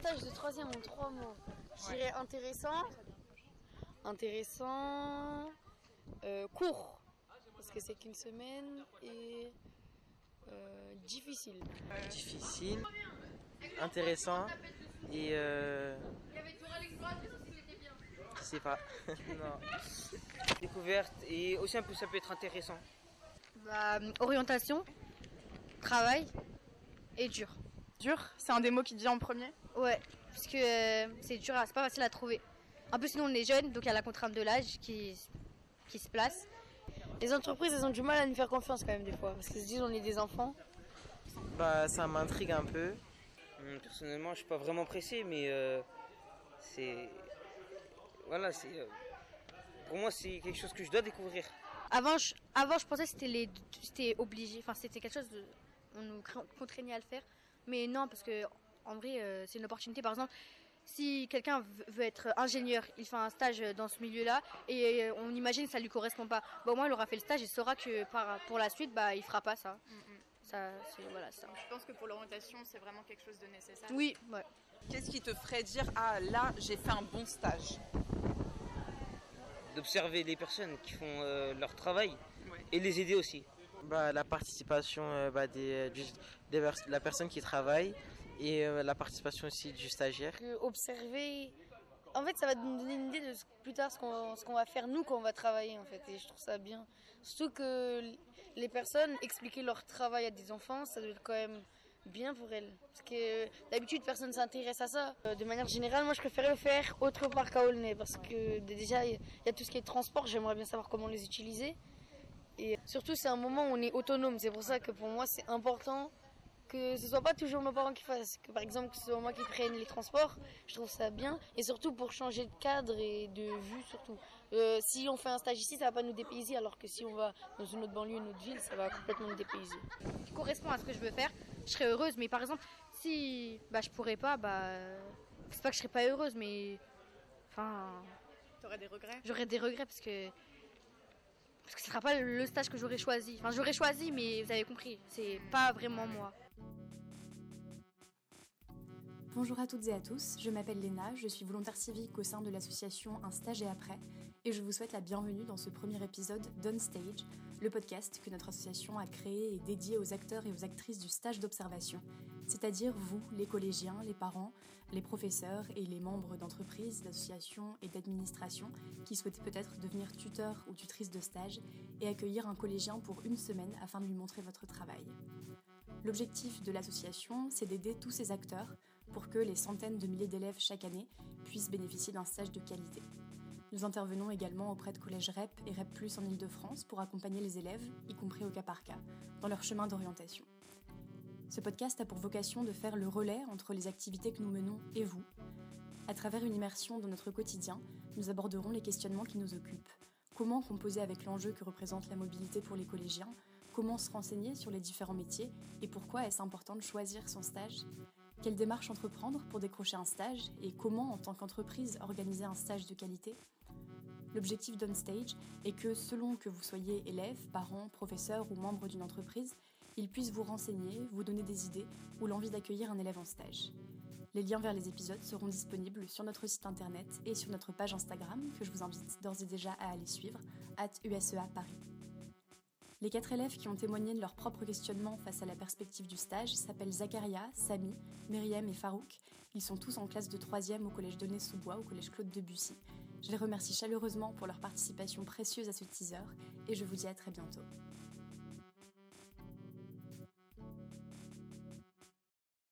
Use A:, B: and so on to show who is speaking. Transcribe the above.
A: Stage de troisième en trois mois. Je dirais intéressant, intéressant, euh, court, parce que c'est qu'une semaine, et euh, difficile.
B: Difficile, intéressant et euh, je sais pas. non. Découverte et aussi un peu ça peut être intéressant.
C: Bah, orientation, travail et dur.
D: Dur, c'est un des mots qui te vient en premier?
C: Ouais, parce que euh, c'est dur, c'est pas facile à trouver. Un peu sinon on est jeune, donc il y a la contrainte de l'âge qui, qui se place.
A: Les entreprises, elles ont du mal à nous faire confiance quand même des fois, parce qu'elles se disent on est des enfants.
B: Bah ça m'intrigue un peu. Hum, Personnellement, je suis pas vraiment pressé, mais euh, c'est voilà, c'est euh, pour moi c'est quelque chose que je dois découvrir.
C: Avant, je, avant, je pensais que c'était les, c'était obligé, enfin c'était quelque chose, de, on nous contraignait à le faire. Mais non, parce que en vrai, euh, c'est une opportunité. Par exemple, si quelqu'un veut- être ingénieur, il fait un stage dans ce milieu-là et euh, on imagine que ça lui correspond pas. Bah, au moins, il aura fait le stage et saura que par, pour la suite, bah, il fera pas ça. Voilà ça.
D: Je pense que pour l'orientation, c'est vraiment quelque chose de nécessaire.
C: Oui, ouais.
E: Qu'est-ce qui te ferait dire ah là j'ai fait un bon stage
B: D'observer les personnes qui font euh, leur travail
E: Ouais.
B: et les aider aussi.
F: bah, La participation euh, bah, des, du- des pers- la personne qui travaille et euh, la participation aussi du stagiaire.
A: Observer, en fait, ça va nous donner une idée de plus tard ce qu'on qu'on va faire nous quand on va travailler en fait, et je trouve ça bien. Surtout que les personnes expliquer leur travail à des enfants, ça doit être quand même bien pour elles. Parce que d'habitude, personne s'intéresse à ça. Euh, De manière générale, moi, je préfère le faire autre part qu'à Aulnay, parce que déjà, il y a tout ce qui est transport, j'aimerais bien savoir comment les utiliser. Et surtout, c'est un moment où on est autonome. C'est pour ça que pour moi, c'est important que ce soit pas toujours nos parents qui fassent. Que par exemple, que ce soit moi qui prenne les transports. Je trouve ça bien. Et surtout pour changer de cadre et de vue surtout. Euh, si on fait un stage ici, ça va pas nous dépayser. Alors que si on va dans une autre banlieue, une autre ville, ça va complètement nous dépayser.
C: qui correspond à ce que je veux faire, je serais heureuse. Mais par exemple, si bah, je pourrais pas, bah, c'est pas que je serais pas heureuse, mais enfin,
D: T'aurais des regrets?
C: j'aurais des regrets parce que parce que ce sera pas le stage que j'aurais choisi. Enfin, j'aurais choisi, mais vous avez compris, c'est pas vraiment moi.
G: Bonjour à toutes et à tous, je m'appelle Léna, je suis volontaire civique au sein de l'association Un stage et après, et je vous souhaite la bienvenue dans ce premier épisode d'Onstage, le podcast que notre association a créé et dédié aux acteurs et aux actrices du stage d'observation, c'est-à-dire vous, les collégiens, les parents, les professeurs et les membres d'entreprises, d'associations et d'administrations qui souhaitent peut-être devenir tuteur ou tutrice de stage et accueillir un collégien pour une semaine afin de lui montrer votre travail. L'objectif de l'association, c'est d'aider tous ces acteurs pour que les centaines de milliers d'élèves chaque année puissent bénéficier d'un stage de qualité. Nous intervenons également auprès de collèges REP et REP Plus en Ile-de-France pour accompagner les élèves, y compris au cas par cas, dans leur chemin d'orientation. Ce podcast a pour vocation de faire le relais entre les activités que nous menons et vous. À travers une immersion dans notre quotidien, nous aborderons les questionnements qui nous occupent. Comment composer avec l'enjeu que représente la mobilité pour les collégiens? Comment se renseigner sur les différents métiers? Et pourquoi est-ce important de choisir son stage? Quelle démarche entreprendre pour décrocher un stage Et comment, en tant qu'entreprise, organiser un stage de qualité? L'objectif d'OnStage est que, selon que vous soyez élève, parent, professeur ou membre d'une entreprise, il puisse vous renseigner, vous donner des idées ou l'envie d'accueillir un élève en stage. Les liens vers les épisodes seront disponibles sur notre site internet et sur notre page Instagram que je vous invite d'ores et déjà à aller suivre, at USEA Paris. Les quatre élèves qui ont témoigné de leur propre questionnement face à la perspective du stage s'appellent Zakaria, Samy, Myriam et Farouk. Ils sont tous en classe de 3e au collège Donnet-sous-Bois, au collège Claude Debussy. Je les remercie chaleureusement pour leur participation précieuse à ce teaser et je vous dis à très bientôt.